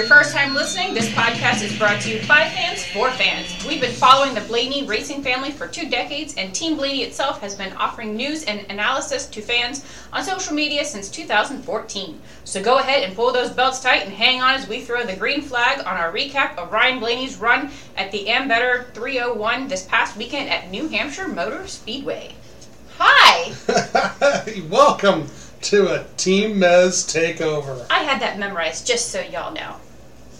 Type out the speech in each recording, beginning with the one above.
your first time listening, this podcast is brought to you by fans for fans. We've been following the Blaney racing family for two decades, and Team Blaney itself has been offering news and analysis to fans on social media since 2014. So go ahead and pull those belts tight and hang on as we throw the green flag on our recap of Ryan Blaney's run at the Ambetter 301 this past weekend at New Hampshire Motor Speedway. Hi! Welcome to a Team Mez takeover. I had that memorized just so y'all know.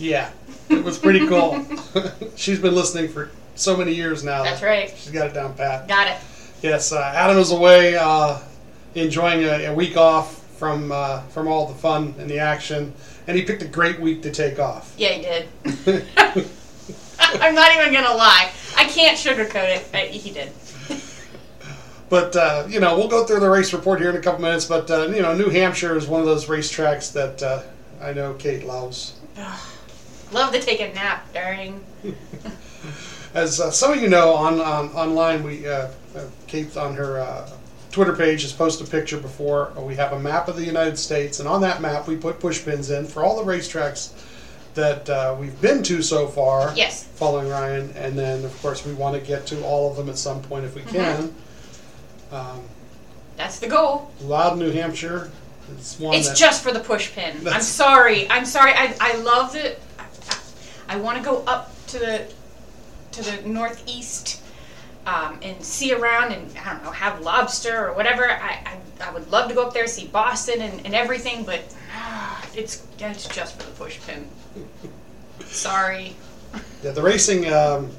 Yeah, it was pretty cool. She's been listening for so many years now. That's right. She's got it down pat. Got it. Yes, uh, Adam is away, uh, enjoying a, a week off from uh, from all the fun and the action, and he picked a great week to take off. Yeah, he did. I'm not even gonna lie. I can't sugarcoat it. but He did. But uh, you know, we'll go through the race report here in a couple minutes. But uh, you know, New Hampshire is one of those racetracks that uh, I know Kate loves. Love to take a nap during. As uh, some of you know, on, on online, we uh, uh, Kate on her uh, Twitter page has posted a picture before. We have a map of the United States, and on that map, we put pushpins in for all the racetracks that uh, we've been to so far. Yes. Following Ryan, and then of course we want to get to all of them at some point if we can. Um, That's the goal. Loud, New Hampshire. It's one It's that, just for the pushpin. I'm sorry. I'm sorry. I, I love the. I, want to go up to the to the northeast um, and see around and I don't know have lobster or whatever. I, I, I would love to go up there see Boston and, and everything, but ah, it's it's just for the push pin. Sorry. Yeah, the racing, um,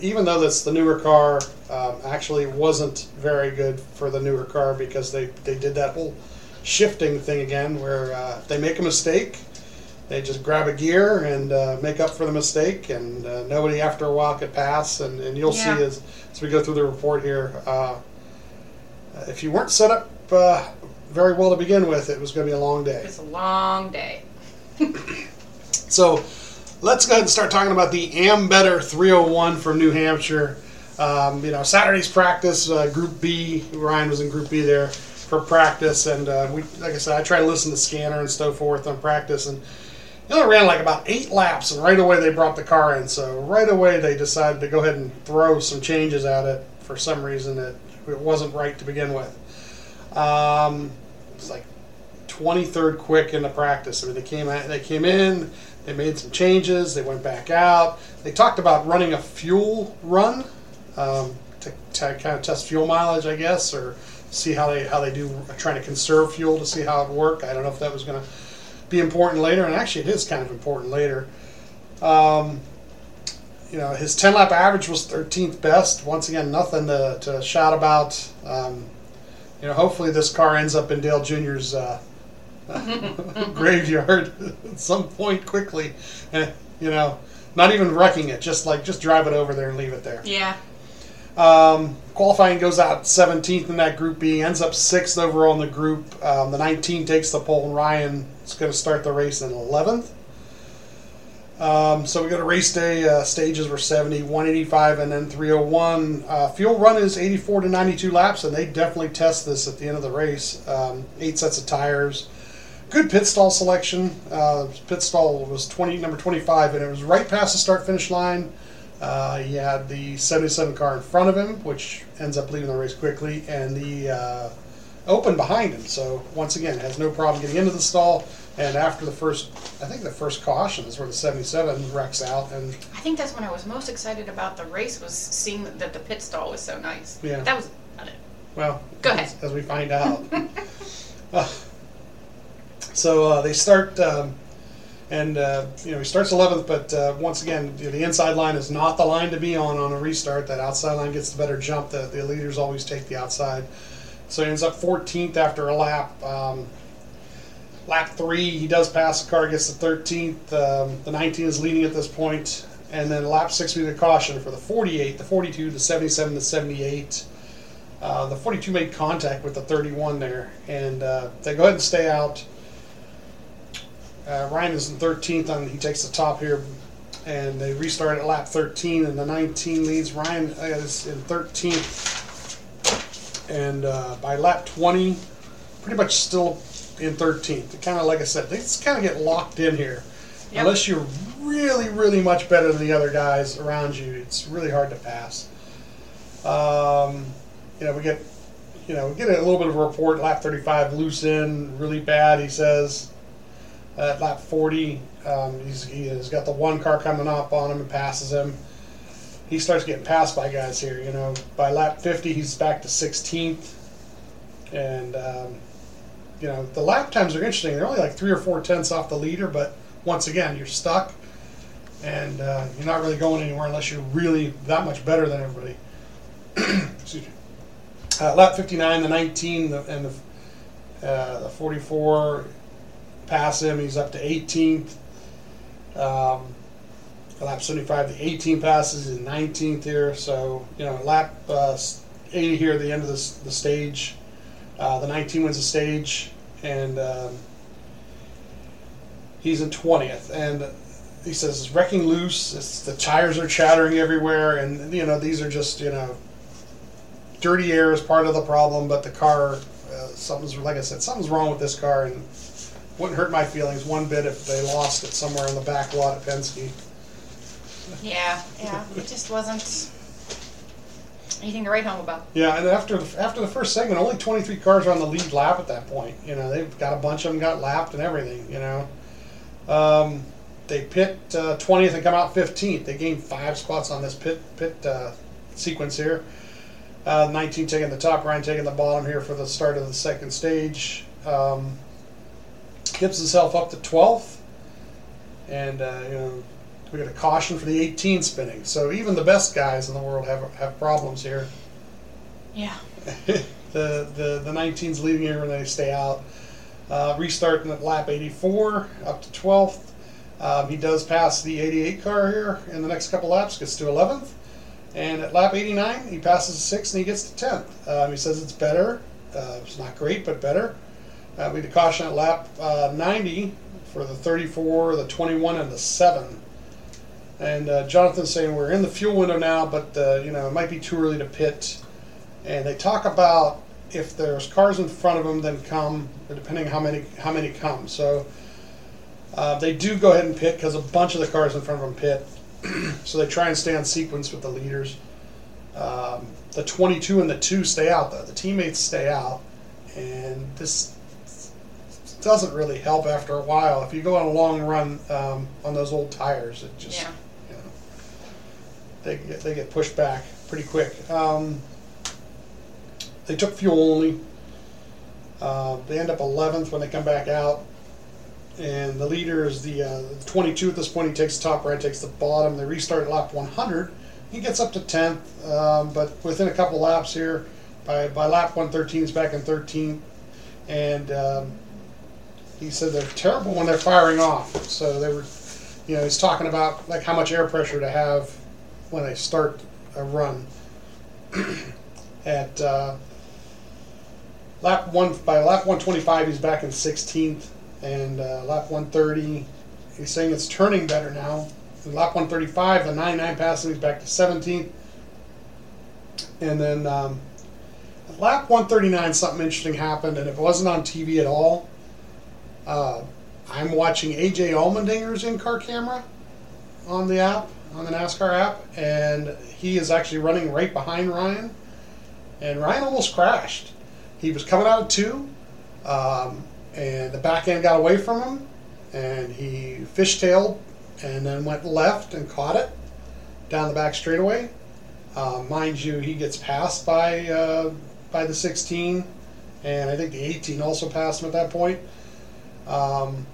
even though that's the newer car, um, actually wasn't very good for the newer car because they, they did that whole shifting thing again where uh, they make a mistake, they just grab a gear and uh, make up for the mistake, and uh, nobody after a while could pass. And, and you'll Yeah. see as, as we go through the report here, uh, if you weren't set up uh, very well to begin with, it was going to be a long day. It's a long day. So let's go ahead and start talking about the Ambetter 301 from New Hampshire. Um, you know, Saturday's practice, uh, Group B. Ryan was in Group B there for practice, and uh, we, like I said, I try to listen to scanner and so forth on practice, and it only ran like about eight laps, and right away they brought the car in. So right away they decided to go ahead and throw some changes at it for some reason that it wasn't right to begin with. Um, it's like 23rd quick in the practice. I mean, they came out, they came in, they made some changes, they went back out. They talked about running a fuel run um, to, to kind of test fuel mileage, I guess, or see how they how they do trying to conserve fuel to see how it work. I don't know if that was going to be important later, and actually it is kind of important later. Um, you know, his 10 lap average was 13th best. Once again, nothing to, to shout about. Um, you know, hopefully this car ends up in Dale Jr.'s uh, graveyard at some point quickly. And, you know, not even wrecking it, just like just drive it over there and leave it there. Yeah. Um, qualifying goes out 17th in that Group B, ends up sixth overall in the group. Um, the 19 takes the pole, and Ryan is going to start the race in 11th. Um, so we go to race day. Uh, stages were 70, 185, and then 301. Uh, fuel run is 84 to 92 laps, and they definitely test this at the end of the race. Um, eight sets of tires. Good pit stall selection. Uh, pit stall was 20, number 25, and it was right past the start finish line. Uh, he had the 77 car in front of him, which ends up leaving the race quickly, and the uh, open behind him. So once again, has no problem getting into the stall. And after the first, I think the first caution is where the 77 wrecks out, and I think that's when I was most excited about the race was seeing that the pit stall was so nice. Yeah. That was about it. well, Go ahead. as we find out. Uh, so uh, they start, um, and uh, you know he starts 11th, but uh, once again, you know, the inside line is not the line to be on on a restart. That outside line gets the better jump. The, the leaders always take the outside. So he ends up 14th after a lap. Um, lap three, he does pass the car, gets the 13th. Um, the 19 is leading at this point, and then lap six we did caution for the 48, the 42, the 77, the 78. Uh, the 42 made contact with the 31 there, and uh, they go ahead and stay out. Uh, Ryan is in 13th, and he takes the top here, and they restart at lap 13, and the 19 leads. Ryan is in 13th, and uh, by lap 20, pretty much still in 13th. Kind of like I said, they just kind of get locked in here. Yep. Unless you're really, really much better than the other guys around you, it's really hard to pass. Um, you know, we get, you know, we get a little bit of a report. Lap 35, loose in, really bad. He says. At lap 40, um, he's, he has got the one car coming up on him and passes him. He starts getting passed by guys here. You know, by lap 50, he's back to 16th, and um, you know the lap times are interesting. They're only like three or four tenths off the leader, but once again, you're stuck, and uh, you're not really going anywhere unless you're really that much better than everybody. Excuse me. Uh, lap 59, the 19, the, and the, uh, the 44 pass him. He's up to 18th. Um, lap 75, the 18 passes in 19th here. So, you know, lap uh, 80 here at the end of the stage. Uh, the 19 wins the stage, and um, he's in 20th. And he says it's wrecking loose. It's, the tires are chattering everywhere, and you know these are just you know dirty air is part of the problem, but the car, uh, something's like I said, something's wrong with this car, and wouldn't hurt my feelings one bit if they lost it somewhere in the back lot at Penske. Yeah, yeah. It just wasn't anything to write home about. Yeah, and after after the first segment, only 23 cars are on the lead lap at that point. You know, they've got a bunch of them got lapped and everything. You know, um, they pit uh, 20th and come out 15th. They gained five spots on this pit pit uh, sequence here. Uh, 19 taking the top, Ryan taking the bottom here for the start of the second stage. Um, gets himself up to 12th, and uh, you know we got a caution for the 18 spinning. So even the best guys in the world have have problems here. Yeah. the the the 19's leading here when they stay out. Uh, restarting at lap 84 up to 12th. Um, he does pass the 88 car here in the next couple laps, gets to 11th. And at lap 89, he passes the 6th and he gets to 10th. Um, he says it's better. Uh, it's not great, but better. Uh, we had a caution at lap uh, 90 for the 34, the 21, and the 7. And uh, Jonathan's saying we're in the fuel window now, but uh, you know it might be too early to pit. And they talk about if there's cars in front of them, then come, depending how many how many come. So uh, they do go ahead and pit because a bunch of the cars in front of them pit. so they try and stay on sequence with the leaders. Um, the 22 and the 2 stay out, though. The teammates stay out. And this doesn't really help after a while. If you go on a long run um, on those old tires, it just, Yeah. They get, they get pushed back pretty quick. Um, they took fuel only. Uh, they end up 11th when they come back out. And the leader is the uh, 22 at this point. He takes the top right, takes the bottom. They restart lap 100. He gets up to 10th, um, but within a couple laps here, by, by lap 113, he's back in 13th. And um, he said they're terrible when they're firing off. So they were, you know, he's talking about like how much air pressure to have when I start a run. At uh, lap one by lap 125, he's back in 16th, and uh, lap 130, he's saying it's turning better now. Lap 135, the 99 passing, he's back to 17th, and then um, lap 139, something interesting happened, and it wasn't on TV at all. Uh, I'm watching AJ Allmendinger's in-car camera on the app, on the NASCAR app, and he is actually running right behind Ryan. And Ryan almost crashed. He was coming out of two, um, and the back end got away from him, and he fishtailed and then went left and caught it down the back straightaway. Uh, mind you, he gets passed by uh, by the 16, and I think the 18 also passed him at that point. Um,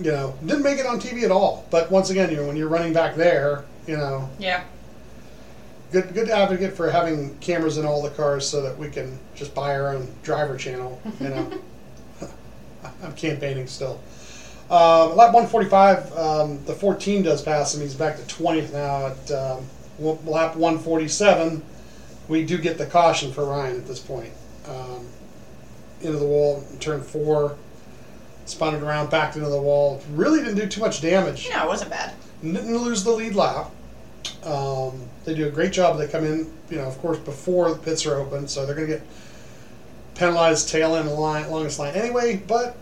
you know, didn't make it on TV at all. But once again, you know, when you're running back there, you know, Yeah. good good advocate for having cameras in all the cars so that we can just buy our own driver channel. You know, I'm campaigning still. Um, lap 145, um, the 14 does pass him. He's back to 20th now at um, lap 147. We do get the caution for Ryan at this point. Um, into the wall, turn four, spun it around, backed into the wall. Really didn't do too much damage. No, it wasn't bad. Didn't lose the lead lap. Um, they do a great job. They come in, you know, of course, before the pits are open, so they're going to get penalized tail end line, longest line anyway. But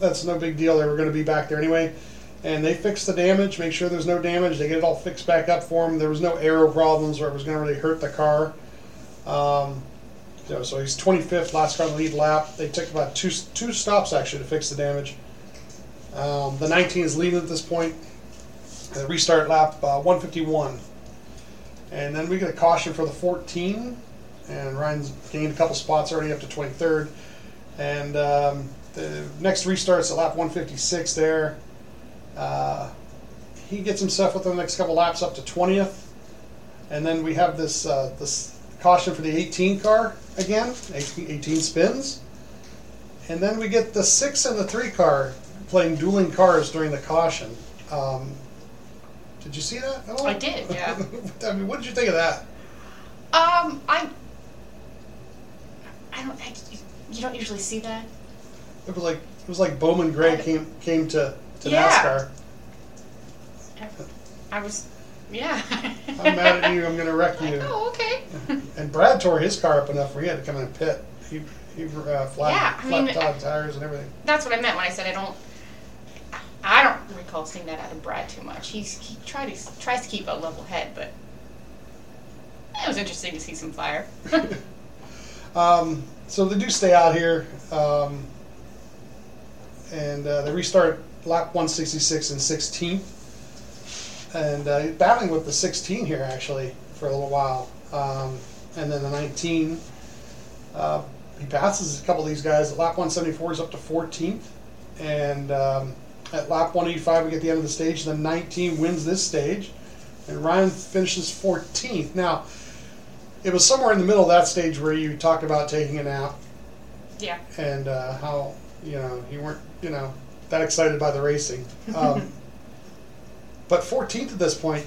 that's no big deal. They were going to be back there anyway, and they fix the damage. Make sure there's no damage. They get it all fixed back up for them. There was no aero problems where it was going to really hurt the car. Um, know, so he's 25th, last car the lead lap. They took about two two stops actually to fix the damage. Um, the 19 is leading at this point. Uh, restart lap uh, 151. And then we get a caution for the 14. And Ryan's gained a couple spots already up to 23rd. And um, the next restart's at lap 156 there. Uh, he gets himself within the next couple laps up to 20th. And then we have this uh, this caution for the 18 car again. 18, 18 spins. And then we get the 6 and the 3 car playing dueling cars during the caution. Um, did you see that? at all? I did, yeah. I mean, what did you think of that? Um, I. I don't. I, you don't usually see that. It was like it was like Bowman Gray came came to, to Yeah. NASCAR. I was. Yeah. I'm mad at you. I'm going to wreck you. Oh, okay. And Brad tore his car up enough where he had to come in a pit. He he uh, flat Yeah, I flat mean- top tires and everything. That's what I meant when I said I don't. I don't recall seeing that out of Brad too much. He's he tried to, tries to keep a level head, but it was interesting to see some fire. Um, so they do stay out here, um, and uh, they restart lap 166 and 16th, and uh, battling with the 16 here actually for a little while, um, and then the 19. Uh, he passes a couple of these guys. At lap 174 is up to 14th, and um, at lap 185 we get the end of the stage. Then 19 wins this stage, and Ryan finishes 14th. Now it was somewhere in the middle of that stage where you talked about taking a nap yeah. and uh, how you know you weren't you know that excited by the racing. Um, but 14th at this point,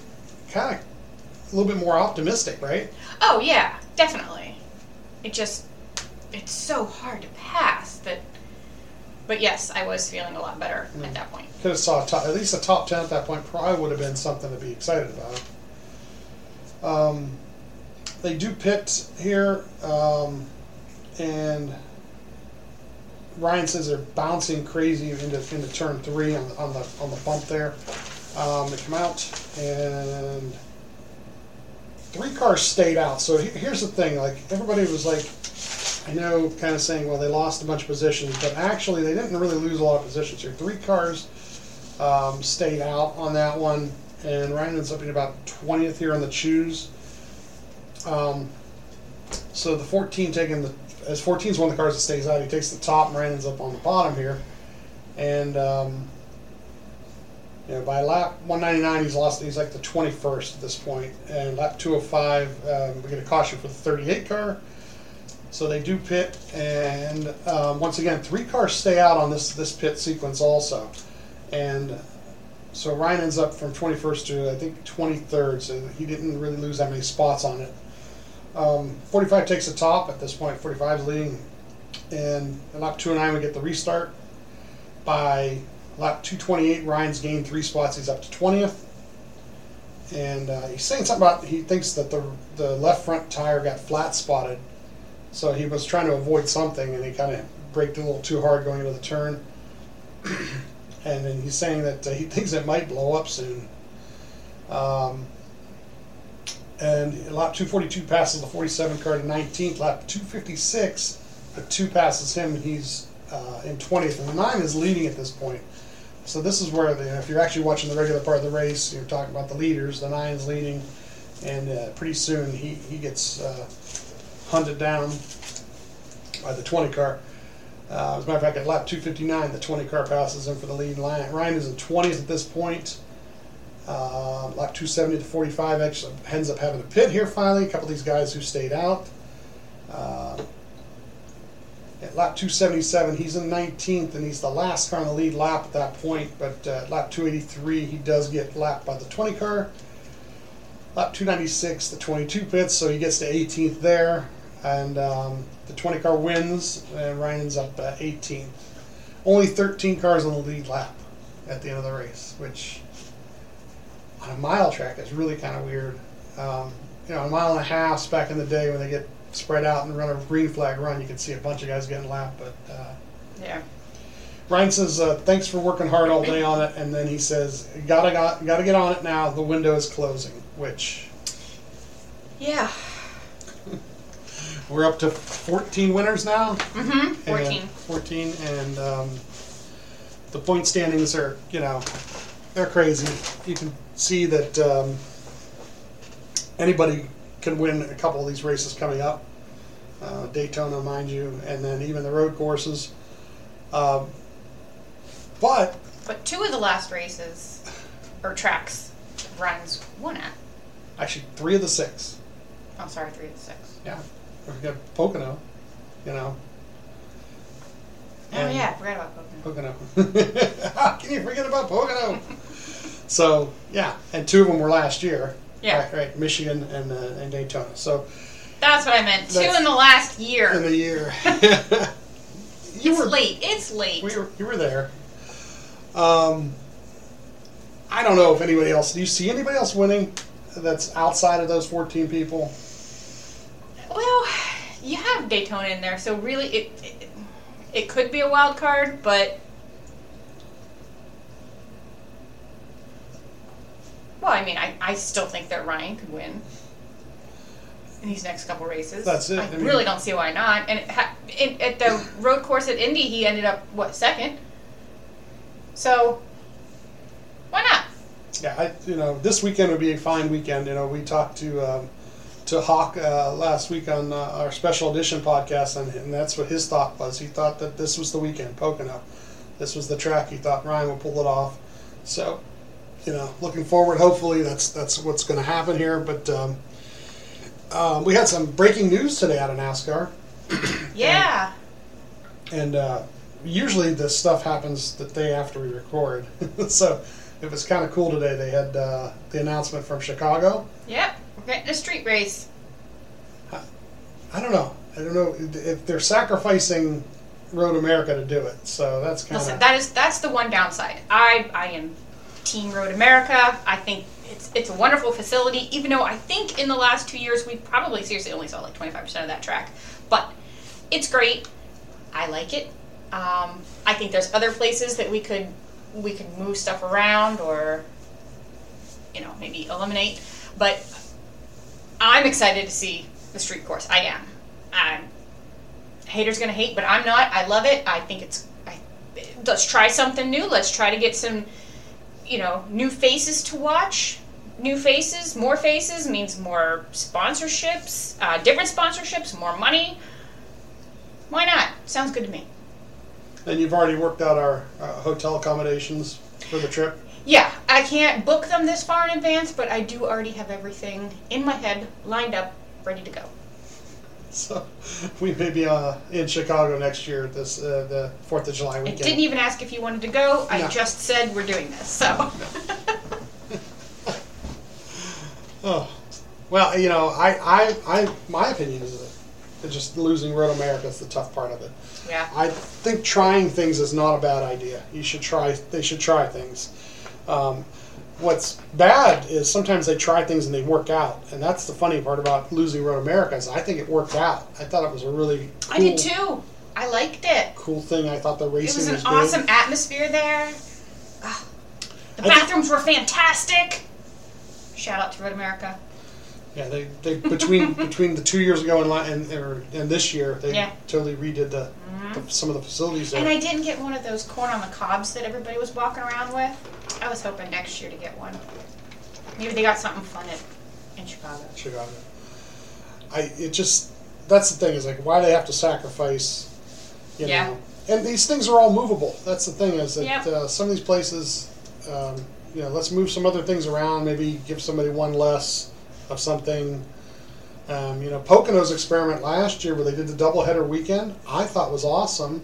kind of a little bit more optimistic, right? Oh yeah, definitely. It just it's so hard to pass that. But yes, I was feeling a lot better at that point. Could have saw a top, at least a top 10 at that point. Probably would have been something to be excited about. Um, they do pit here, um, and Ryan says they're bouncing crazy into, into turn three on the, on the on the bump there. Um, they come out and three cars stayed out. So he- here's the thing: like everybody was like, I know, kind of saying, well, they lost a bunch of positions, but actually they didn't really lose a lot of positions here. Three cars um, stayed out on that one, and Ryan ends up being about 20th here on the choose. Um, so the 14 taking the as 14 is one of the cars that stays out. He takes the top, and Ryan ends up on the bottom here, and um, you know, by lap 199 he's lost. He's like the 21st at this point, and lap 205 um, we get a caution for the 38 car. So they do pit, and um, once again, three cars stay out on this this pit sequence also, and so Ryan ends up from 21st to I think 23rd. So he didn't really lose that many spots on it. Um, 45 takes the top at this point. 45 is leading, and lap 209 we get the restart. By lap 228, Ryan's gained three spots. He's up to 20th. And uh, he's saying something about he thinks that the the left front tire got flat spotted, so he was trying to avoid something, and he kind of braked a little too hard going into the turn. and then he's saying that uh, he thinks it might blow up soon. Um, and lap 242 passes the 47 car to 19th. Lap 256, the two passes him, and he's uh, in 20th. And the nine is leading at this point. So this is where, the, if you're actually watching the regular part of the race, you're talking about the leaders. The nine's leading, and uh, pretty soon he he gets uh, hunted down by the 20 car. Uh, as a matter of fact, at lap 259, the 20 car passes him for the lead line. Ryan is in 20th at this point. Uh, lap 270 to 45 actually ends up having a pit here finally. A couple of these guys who stayed out. At lap 277. He's in 19th, and he's the last car on the lead lap at that point. But uh, lap 283, he does get lapped by the 20 car. Lap 296, the 22 pits, so he gets to 18th there, and um, the 20 car wins, and Ryan's up uh, 18th. Only 13 cars on the lead lap at the end of the race, which on a mile track is really kind of weird. Um, you know, a mile and a half back in the day when they get spread out and run a green flag run, you can see a bunch of guys getting lapped. But uh, Yeah. Ryan says, uh, "Thanks for working hard all day on it," and then he says, "Gotta got, gotta get on it now. The window is closing." Which Yeah. we're up to 14 winners now. Mm-hmm. 14. And 14, and um, the point standings are, you know, they're crazy. You can see that um, anybody can win a couple of these races coming up. Uh, Daytona, mind you, and then even the road courses. Um, but But two of the last races, or tracks, runs won at. actually, three of the six. I'm sorry, three of the six. Yeah, we've got Pocono, you know. Oh And- yeah, I forgot about Pocono. Pocono. How can you forget about Pocono? so yeah, and two of them were last year. Yeah. Right, right Michigan and uh, and Daytona. So That's what I meant. Two That's- in the last year. in the year, you it's were late. It's late. we were you were there. Um, I don't know if anybody else. Do you see anybody else winning that's outside of those fourteen people? Well, you have Daytona in there, so really it it, it could be a wild card, but well, I mean, I, I still think that Ryan could win in these next couple races. That's it. I, I mean- really don't see why not. And it ha- it, at the road course at Indy, he ended up what second. So why not? Yeah, I, you know, this weekend would be a fine weekend. You know, we talked to um, to Hawk uh, last week on uh, our special edition podcast, and, and that's what his thought was. He thought that this was the weekend, Pocono. This was the track. He thought Ryan would pull it off. So, you know, looking forward. Hopefully, that's that's what's going to happen here. But um, um, we had some breaking news today out of NASCAR, Yeah. and uh, usually this stuff happens the day after we record. so. It was kind of cool today. They had uh, the announcement from Chicago. Yep. We're getting a street race. I don't know. I don't know if they're sacrificing Road America to do it. So that's kind of that is that's the one downside. I I am Team Road America. I think it's it's a wonderful facility. Even though I think in the last two years we probably seriously only saw like twenty five percent of that track, but it's great. I like it. Um, I think there's other places that we could we could move stuff around or you know maybe eliminate. But I'm excited to see the street course. I am. I'm haters gonna hate, but I'm not. I love it. I think it's. I, let's try something new. Let's try to get some, you know, new faces to watch. New faces, more faces means more sponsorships, uh, different sponsorships, more money. Why not? Sounds good to me. And you've already worked out our uh, hotel accommodations for the trip. Yeah, I can't book them this far in advance, but I do already have everything in my head, lined up, ready to go. So we may be uh, in Chicago next year, this uh, the Fourth of July I weekend. didn't even ask if you wanted to go. I No. just said we're doing this. So. Oh, well, you know, I, I, I, my opinion is that that just losing Road America is the tough part of it. yeah. I think trying things is not a bad idea. You should try. They should try things. Um, what's bad is sometimes they try things and they work out, and that's the funny part about losing Road America. Is I think it worked out. I thought it was a really cool, I did too. I liked it. cool thing. I thought the It racing was an was good. awesome atmosphere there. Ah, the I bathrooms were fantastic. Shout out to Road America. Yeah, they, they between between the two years ago and and, or, and this year, they Yeah. totally redid the, the some of the facilities there. And I didn't get one of those corn on the cobs that everybody was walking around with. I was hoping next year to get one. Maybe they got something fun at, in Chicago. Chicago. I it just that's the thing is like why do they have to sacrifice, you Yeah. know. And these things are all movable. That's the thing is that Yep. uh, some of these places, um, you know, let's move some other things around. Maybe give somebody one less of something. Um, you know, Pocono's experiment last year where they did the doubleheader weekend, I thought was awesome,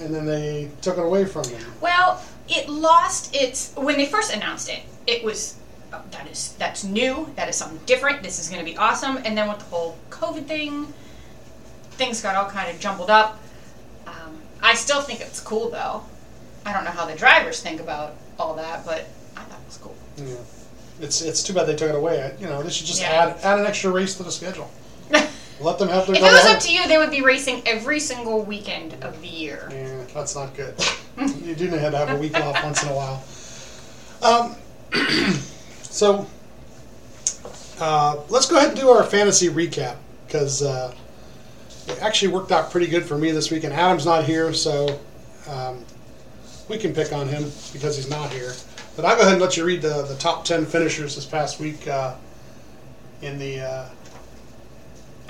and then they took it away from them. Well, it lost its when they first announced it. It was oh, that is that's new. That is something different. This is going to be awesome. And then with the whole COVID thing, things got all kind of jumbled up. Um, I still think it's cool though. I don't know how the drivers think about all that, but I thought it was cool. Yeah. It's it's too bad they took it away. I- You know, they should just Yeah. add add an extra race to the schedule. Let them have their If it was up to you, they would be racing every single weekend of the year. Yeah, that's not good. you do have to have a week off once in a while. Um, so uh, let's go ahead and do our fantasy recap because uh, it actually worked out pretty good for me this week. And Adam's not here, so um, we can pick on him because he's not here. But I'll go ahead and let you read the, the top 10 finishers this past week uh, in the uh,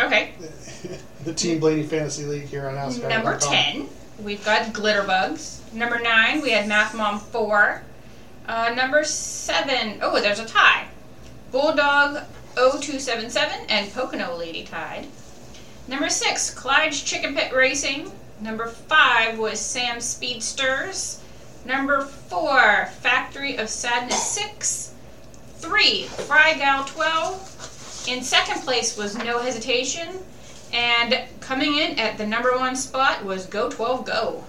Okay. the Team Blaney Fantasy League here on NASCAR. Number 10, we've got Glitterbugs. Number 9, we had Math Mom 4. Uh, number 7, oh, there's a tie. Bulldog 0277 and Pocono Lady tied. Number 6, Clyde's Chicken Pit Racing. Number 5 was Sam Speedsters. Number 4, Factory of Sadness 6. 3, Fry Gal 12. In second place was No Hesitation. And coming in at the number one spot was Go 12 Go.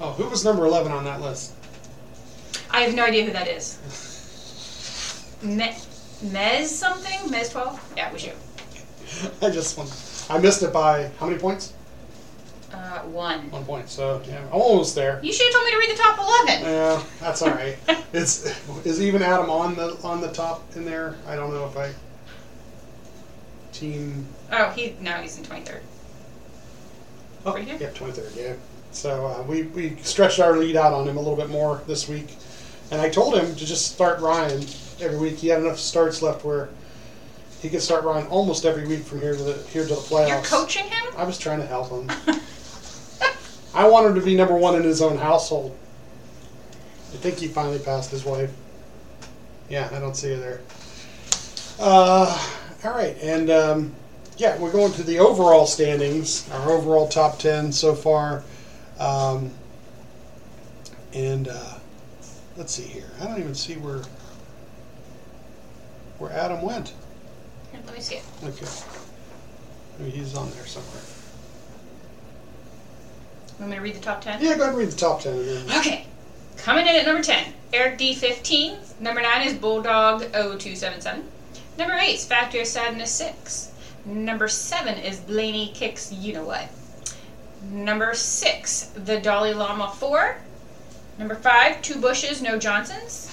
Oh, who was number 11 on that list? I have no idea who that is. Me- Mez something? Mez 12? Yeah, it was you. I just want, I missed it by how many points? Uh, one. One point. So yeah, almost there. You should have told me to read the top 11. Yeah, that's all right. it's is even Adam on the on the top in there? I don't know if I team. Oh, he no, he's in 23rd. Oh, Right here? yeah, twenty third. Yeah. So uh, we we stretched our lead out on him a little bit more this week, and I told him to just start Ryan every week. He had enough starts left where he could start Ryan almost every week from here to the here to the playoffs. You're coaching him? I was trying to help him. I want him to be number one in his own household. I think he finally passed his wife. Yeah, I don't see her there. Uh, all right, and um, yeah, we're going to the overall standings, our overall top ten so far, um, and uh, let's see here. I don't even see where where Adam went. Here, let me see it. Okay, maybe he's on there somewhere. Want me to read the top 10? Yeah, go ahead and read the top ten. Then, Okay. Coming in at number 10, Eric D15. Number 9 is Bulldog 0277. Number 8 is Factory of Sadness 6. Number 7 is Blaney Kicks You Know What. Number 6, The Dalai Lama 4. Number 5, Two Bushes, No Johnsons.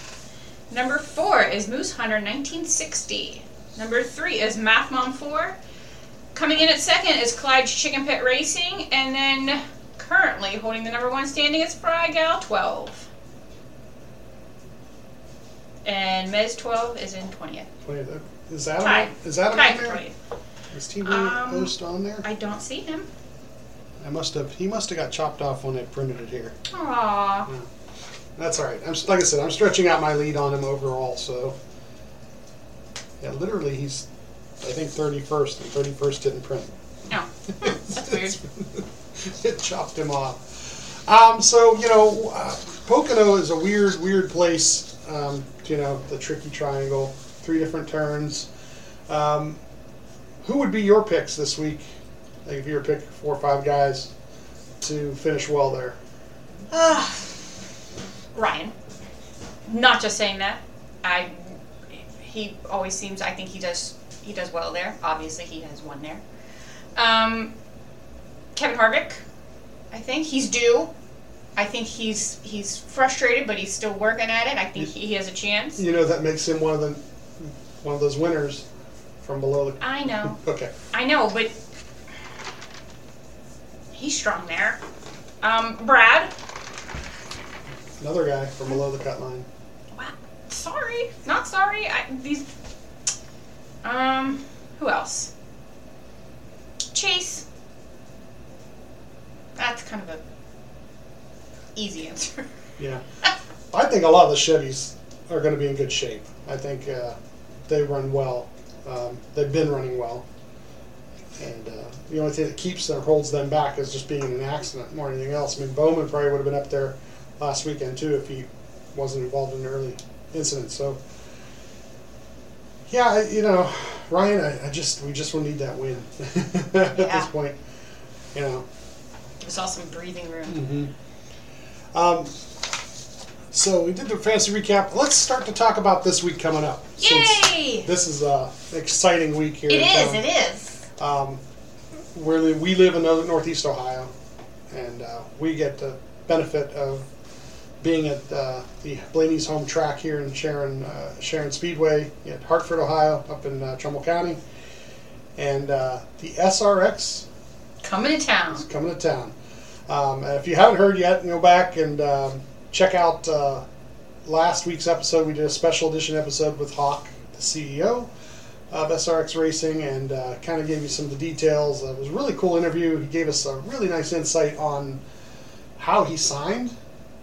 Number 4 is Moose Hunter 1960. Number 3 is Math Mom 4. Coming in at second is Clyde's Chicken Pit Racing. And then currently holding the number one standing is Fry Gal 12. And Mez 12 is in 20th. wait, uh, is Adam? Tied. Is Adam Tied on there? 20th. Is Team Um, Post on there? I don't see him. I must have. He must have got chopped off when I printed it here. Aww. That's all right. I'm like I said. I'm stretching out my lead on him overall. So yeah, literally, he's I think 31st, and 31st didn't print. That's weird. it chopped him off. Um, so you know, uh, Pocono is a weird, weird place. Um, you know, the tricky triangle, three different turns. Um, who would be your picks this week? Like if you were pick four or five guys to finish well there. Ah, Ryan. Not just saying that. I. He always seems. I think he does. He does well there. Obviously, he has won there. Um, Kevin Harvick. I think he's due. I think he's he's frustrated, but he's still working at it. I think he, he has a chance. You know that makes him one of the one of those winners from below the. I know. Okay. I know, but he's strong there. Um, Brad. Another guy from below the cut line. Wow. Sorry, not sorry. I, these. Um, who else? Chase. That's kind of a easy answer. Yeah. I think a lot of the Chevys are going to be in good shape. I think uh, they run well. Um, they've been running well, and uh, the only thing that keeps them holds them back is just being in an accident more than anything else. I mean, Bowman probably would have been up there last weekend too if he wasn't involved in an early incident. So, yeah, I- you know, Ryan, I, I just we just will need that win at Yeah. this point. You know. Give us all some breathing room. Mm-hmm. Um, so we did the fantasy recap. Let's start to talk about this week coming up. Yay! This is a exciting week here. It in is. town. It is. Um, where we live in Northeast Ohio, and uh, we get the benefit of being at uh, the Blaney's home track here in Sharon, uh, Sharon Speedway at Hartford, Ohio, up in uh, Trumbull County, and uh, the SRX Coming to town. is coming to town. Um, if you haven't heard yet, go back and um, check out uh, last week's episode. We did a special edition episode with Hawk, the CEO of SRX Racing, and uh, kind of gave you some of the details. it was a really cool interview. He gave us a really nice insight on how he signed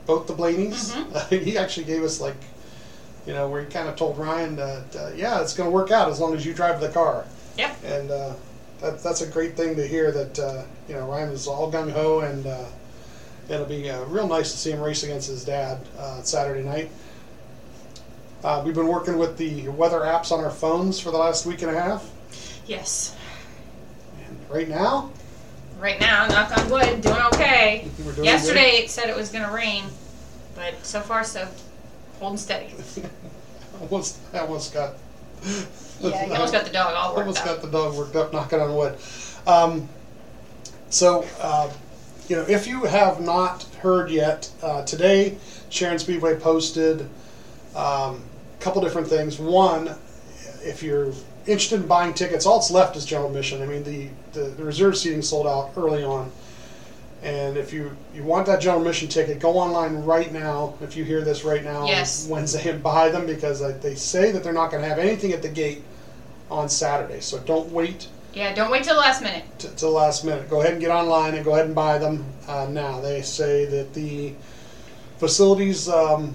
both the Blaneys. he actually gave us like, you know, where he kind of told Ryan that, uh, yeah, it's going to work out as long as you drive the car Yep. and uh, that, that's a great thing to hear. That uh, you know Ryan was all gung ho, and uh, it'll be uh, real nice to see him race against his dad uh, Saturday night. Uh, we've been working with the weather apps on our phones for the last week and a half, Yes. and right now Right now, knock on wood, doing okay. doing Yesterday it said it was going to rain, but so far so holding steady. good. almost I almost got Yeah, you almost got the dog all worked almost up. got the dog worked up, knocking on wood. Um, so, uh, you know, if you have not heard yet, uh, today Sharon Speedway posted um, a couple different things. One, if you're interested in buying tickets, all that's left is general admission. I mean, the, the, the reserve seating sold out early on. And if you, you want that general admission ticket, go online right now. If you hear this right now, Yes. Wednesday, and buy them because they say that they're not going to have anything at the gate on Saturday. So don't wait Yeah, don't wait till the last minute. t- to the last minute. Go ahead and get online and go ahead and buy them uh, now. They say that the facilities um,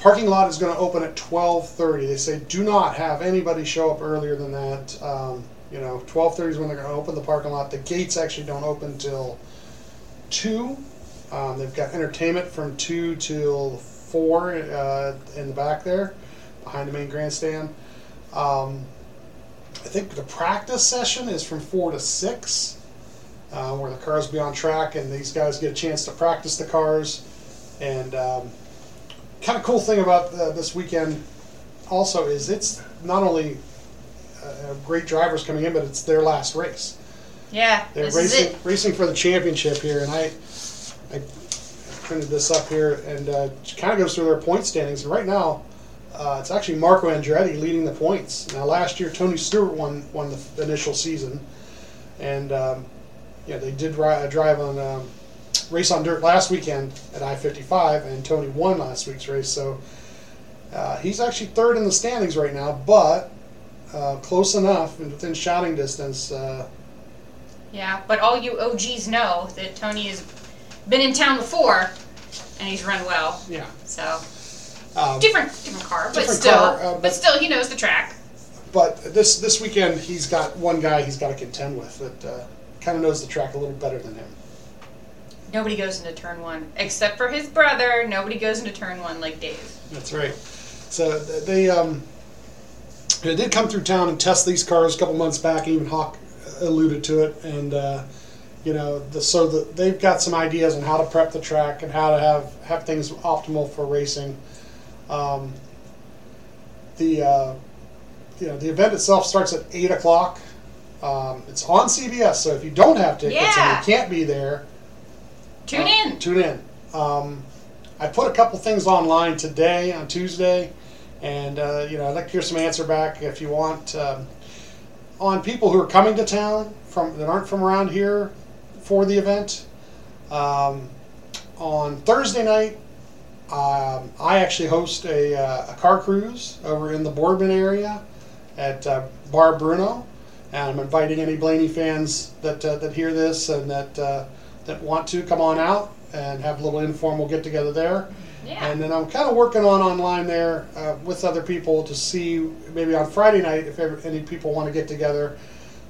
parking lot is going to open at 12:30. They say do not have anybody show up earlier than that. Um, you know, 12:30 is when they're going to open the parking lot. The gates actually don't open till two. Um, they've got entertainment from two till four uh, in the back there, behind the main grandstand. Um, I think the practice session is from four to six, uh, where the cars be on track and these guys get a chance to practice the cars. And um, kind of cool thing about this weekend also is it's not only uh, great drivers coming in, but it's their last race. Yeah, They're racing it. racing for the championship here, and I I printed this up here, and uh, it kind of goes through their point standings. And right now, uh, it's actually Marco Andretti leading the points. Now, last year Tony Stewart won won the initial season, and um, yeah, they did ri- drive on um, race on dirt last weekend at I-55, and Tony won last week's race. So uh, he's actually third in the standings right now, but uh, close enough and within shouting distance. Yeah, but all you OGs know that Tony has been in town before, and he's run well. yeah. So Um, different, different car, but still, car, uh, but, but- still, he knows the track. But this this weekend, he's got one guy he's got to contend with that uh, kind of knows the track a little better than him. Nobody goes into turn one except for his brother. Nobody goes into turn one like Dave. That's right. So they um, they did come through town and test these cars a couple months back. Even Hawk alluded to it, and uh, you know, the, so the, they've got some ideas on how to prep the track and how to have have things optimal for racing. Um, the uh, you know the event itself starts at eight o'clock. Um, it's on CBS, so if you don't have tickets Yeah. and you can't be there, Tune uh, in. Tune in. Um, I put a couple things online today on Tuesday, and uh, you know I'd like to hear some answer back if you want um, on people who are coming to town from that aren't from around here for the event. Um, on Thursday night, um, I actually host a, uh, a car cruise over in the Boardman area at uh, Bar Bruno, and I'm inviting any Blaney fans that uh, that hear this and that uh, that want to come on out and have a little informal get together there. Yeah. And then I'm kind of working on online there uh, with other people to see maybe on Friday night if ever, any people want to get together,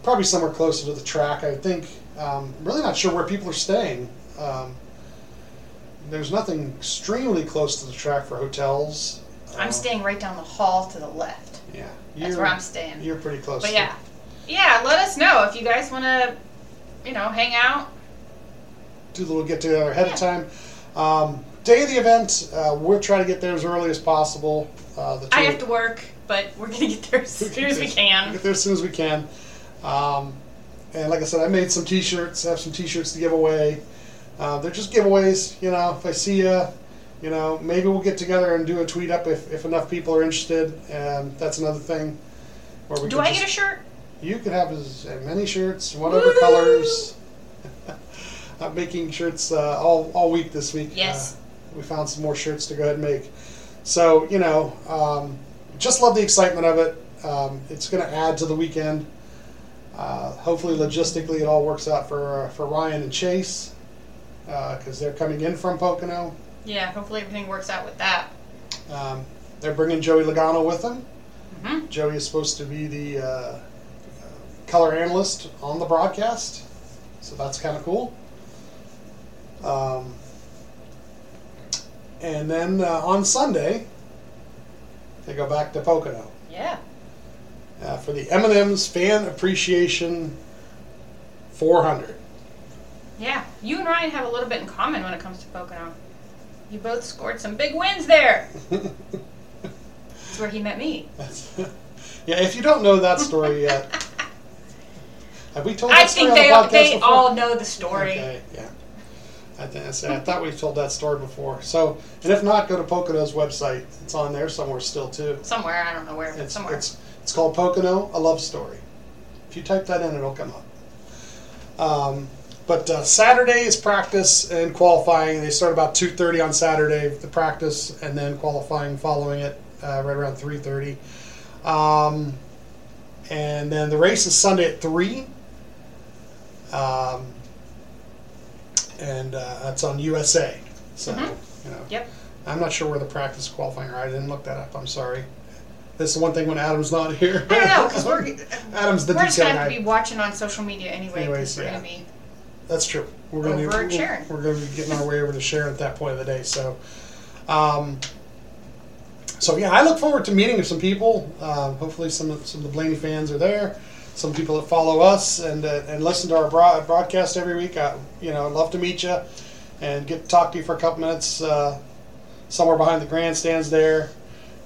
probably somewhere closer to the track. I think. Um, really not sure where people are staying. Um, there's nothing extremely close to the track for hotels. I'm Uh, staying right down the hall to the left. Yeah, That's where I'm staying. You're pretty close. But yeah, yeah. Let us know if you guys want to, you know, hang out. do a little get together ahead Yeah. of time. Um, day of the event, uh, we'll try to get there as early as possible. Uh, the I have to work, but we're gonna get there as soon as we can. Get there as soon as we can. Um, and like I said, I made some T-shirts. Have some T-shirts to give away. Uh, they're just giveaways. You know, if I see you, you know, maybe we'll get together and do a tweet up if, if enough people are interested. And that's another thing. Where we Do I just- get a shirt? You can have as many shirts, whatever Woo! colors. I'm making shirts uh, all, all week this week. Yes. Uh, we found some more shirts to go ahead and make. So, you know, um, just love the excitement of it. Um, it's going to add to the weekend. Uh, hopefully, logistically, it all works out for, uh, for Ryan and Chase because they're coming in from Pocono. Yeah. Hopefully everything works out with that. Um, they're bringing Joey Logano with them. Mhm. Joey is supposed to be the uh, uh, color analyst on the broadcast, so that's kind of cool. Um, and then uh, on Sunday, they go back to Pocono Yeah. uh, for the M&M's Fan Appreciation 400. Yeah. You and Ryan have a little bit in common when it comes to Pocono. You both scored some big wins there. That's where he met me. Yeah, if you don't know that story yet, have we told that I story think they they all know the story. Okay, yeah. I, think, I said- I thought we've told that story before. So, and if not, go to Pocono's website. It's on there somewhere still too. Somewhere I don't know where, but It's somewhere. it's it's called Pocono: A Love Story. If you type that in, it'll come up. Um, but uh, Saturday is practice and qualifying. They start about two thirty on Saturday, the practice, and then qualifying following it uh, right around three thirty. Um, and then the race is Sunday at three. Um, and uh, that's on USA. So Mhm. you know. Yep. I'm not sure where the practice qualifying are. I didn't look that up. I'm sorry. This is one thing when Adam's not here. I don't know because we're Adam's the we're just gonna have to be watching on social media anyway. Anyways, we're yeah. be That's true. We're gonna Over we're, we're gonna be getting our way over to Sharon at that point of the day. So, um, so yeah, I look forward to meeting some people. Uh, hopefully, some of, some of the Blaney fans are there. Some people that follow us and uh, and listen to our broad, broadcast every week. I, you know, love to meet you and get to talk to you for a couple minutes uh, somewhere behind the grandstands there.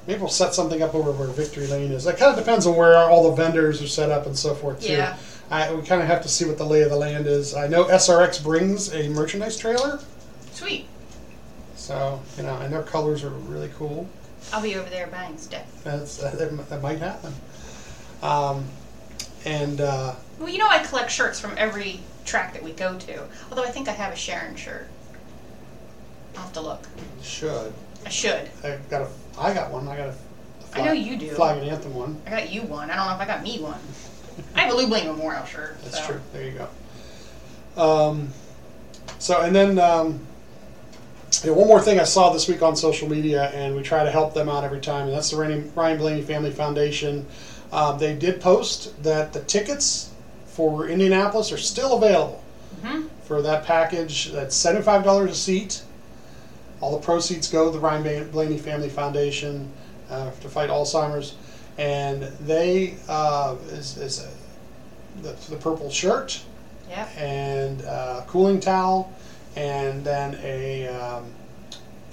Maybe we'll set something up over where Victory Lane is. That kind of depends on where all the vendors are set up and so forth too. Yeah. I, we kind of have to see what the lay of the land is. I know SRX brings a merchandise trailer, sweet. so you know, and their colors are really cool. I'll be over there buying stuff. That's that, that might happen. Um, and uh, Well, you know I collect shirts from every track that we go to. Although I think I have a Sharon shirt. I'll have to look. should I should. I got a I got one. I got a. I know you do. Flag and anthem one. I got you one. I don't know if I got me one. I have a Lou Blaney Memorial shirt. That's so. true. There you go. Um, so and then um, know, one more thing I saw this week on social media, and we try to help them out every time, and that's the Ryan Blaney Family Foundation. Um, they did post that the tickets for Indianapolis are still available Mhm. for that package. That's seventy-five dollars a seat. All the proceeds go to the Ryan Blaney Family Foundation uh, to fight Alzheimer's, and they uh, is, is a, the, the purple shirt Yep. and uh, cooling towel, and then a um,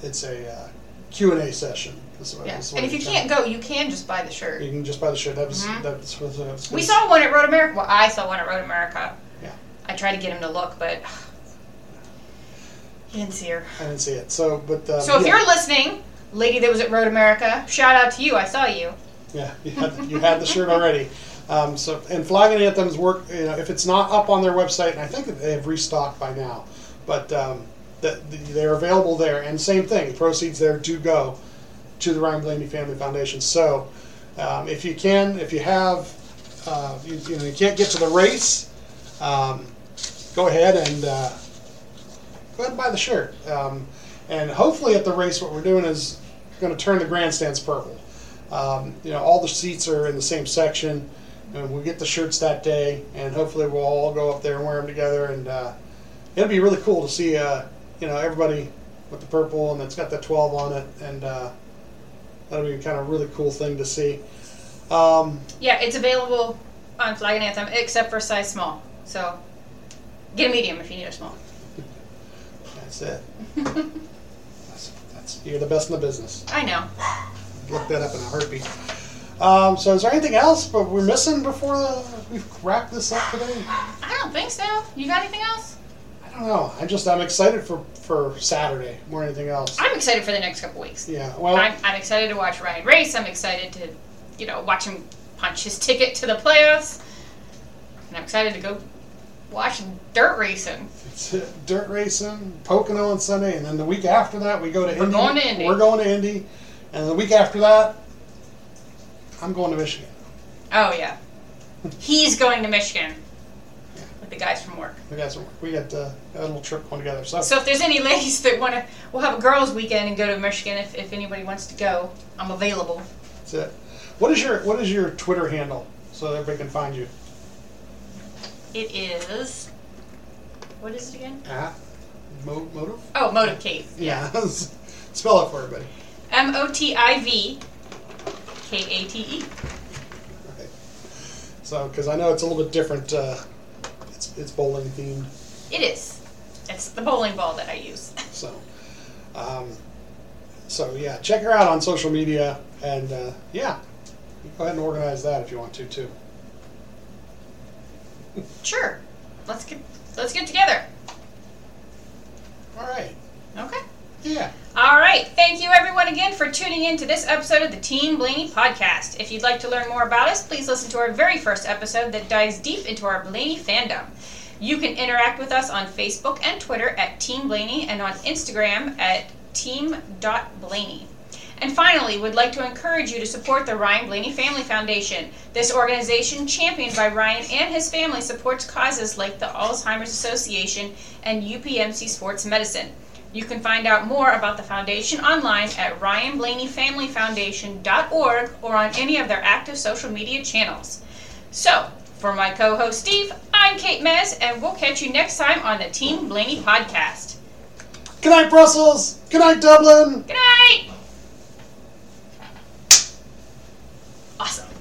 it's a uh, Q and A session. What- Yeah. what And if you can't go, you can just buy the shirt. you can just buy the shirt. That was Mhm. that was, was, was We saw one at Road America. Well, I saw one at Road America. Yeah. I tried to get him to look, but he didn't see her. I didn't see it. So, but uh, So if yeah, you're listening, lady that was at Road America, shout out to you. I saw you. yeah, you had you had the shirt already. Um, so and Flag and Anthem's work. You know, if it's not up on their website, and I think they have restocked by now, but um, that they're available there. And same thing, the proceeds there do go to the Ryan Blaney Family Foundation. So um, if you can, if you have, uh, you, you know, you can't get to the race, um, go ahead and uh, go ahead and buy the shirt. Um, And hopefully at the race, what we're doing is going to turn the grandstands purple. Um, you know, all the seats are in the same section, and we get the shirts that day, and hopefully we'll all go up there and wear them together, and uh, it'll be really cool to see, uh, you know, everybody with the purple, and it's got the 12 on it, and that'll be kind of a really cool thing to see. Um, Yeah, it's available on Flag and Anthem except for size small. So get a medium if you need a small. that's it. that's, that's you're the best in the business. I know. Look that up in a heartbeat. Um, so, is there anything else but we're missing before the, we wrap this up today? I don't think so. You got anything else? I don't know. I just I'm excited for for Saturday more than anything else. I'm excited for the next couple weeks. Yeah. Well, I'm, I'm excited to watch Ryan race. I'm excited to, you know, watch him punch his ticket to the playoffs. And I'm excited to go watch dirt racing. it's uh, dirt racing, Pocono on Sunday, and then the week after that we go to We're Indy. going to Indy. We're going to Indy, and the week after that, I'm going to Michigan. Oh yeah, he's going to Michigan the guys from work. We got some. We got uh, a little trip going together. So, So if there's any ladies that want to, we'll have a girls' weekend and go to Michigan. If, if anybody wants to go, I'm available. that's it. What is your What is your Twitter handle so that everybody can find you? It is. What is it again? At Mo- Motive. Oh, Motive Kate. Yeah. Spell it for everybody. M O T I V K A T E. So, because I know it's a little bit different. Uh, it's it's bowling themed. It is. It's the bowling ball that I use. So, um, so yeah, check her out on social media, and uh, yeah, you go ahead and organize that if you want to too. Sure. Let's get let's get together. All right. Okay. Yeah. All right. Thank you, everyone, again for tuning in to this episode of the Team Blaney podcast. If you'd like to learn more about us, please listen to our very first episode that dives deep into our Blaney fandom. You can interact with us on Facebook and Twitter at Team Blaney and on Instagram at team.blaney. And finally, would like to encourage you to support the Ryan Blaney Family Foundation. This organization, championed by Ryan and his family, supports causes like the Alzheimer's Association and UPMC Sports Medicine. You can find out more about the foundation online at ryanblaneyfamilyfoundation.org or on any of their active social media channels. So, for my co host Steve, I'm Kate Mez, and we'll catch you next time on the Team Blaney podcast. Good night, Brussels. Good night, Dublin. Good night! Awesome.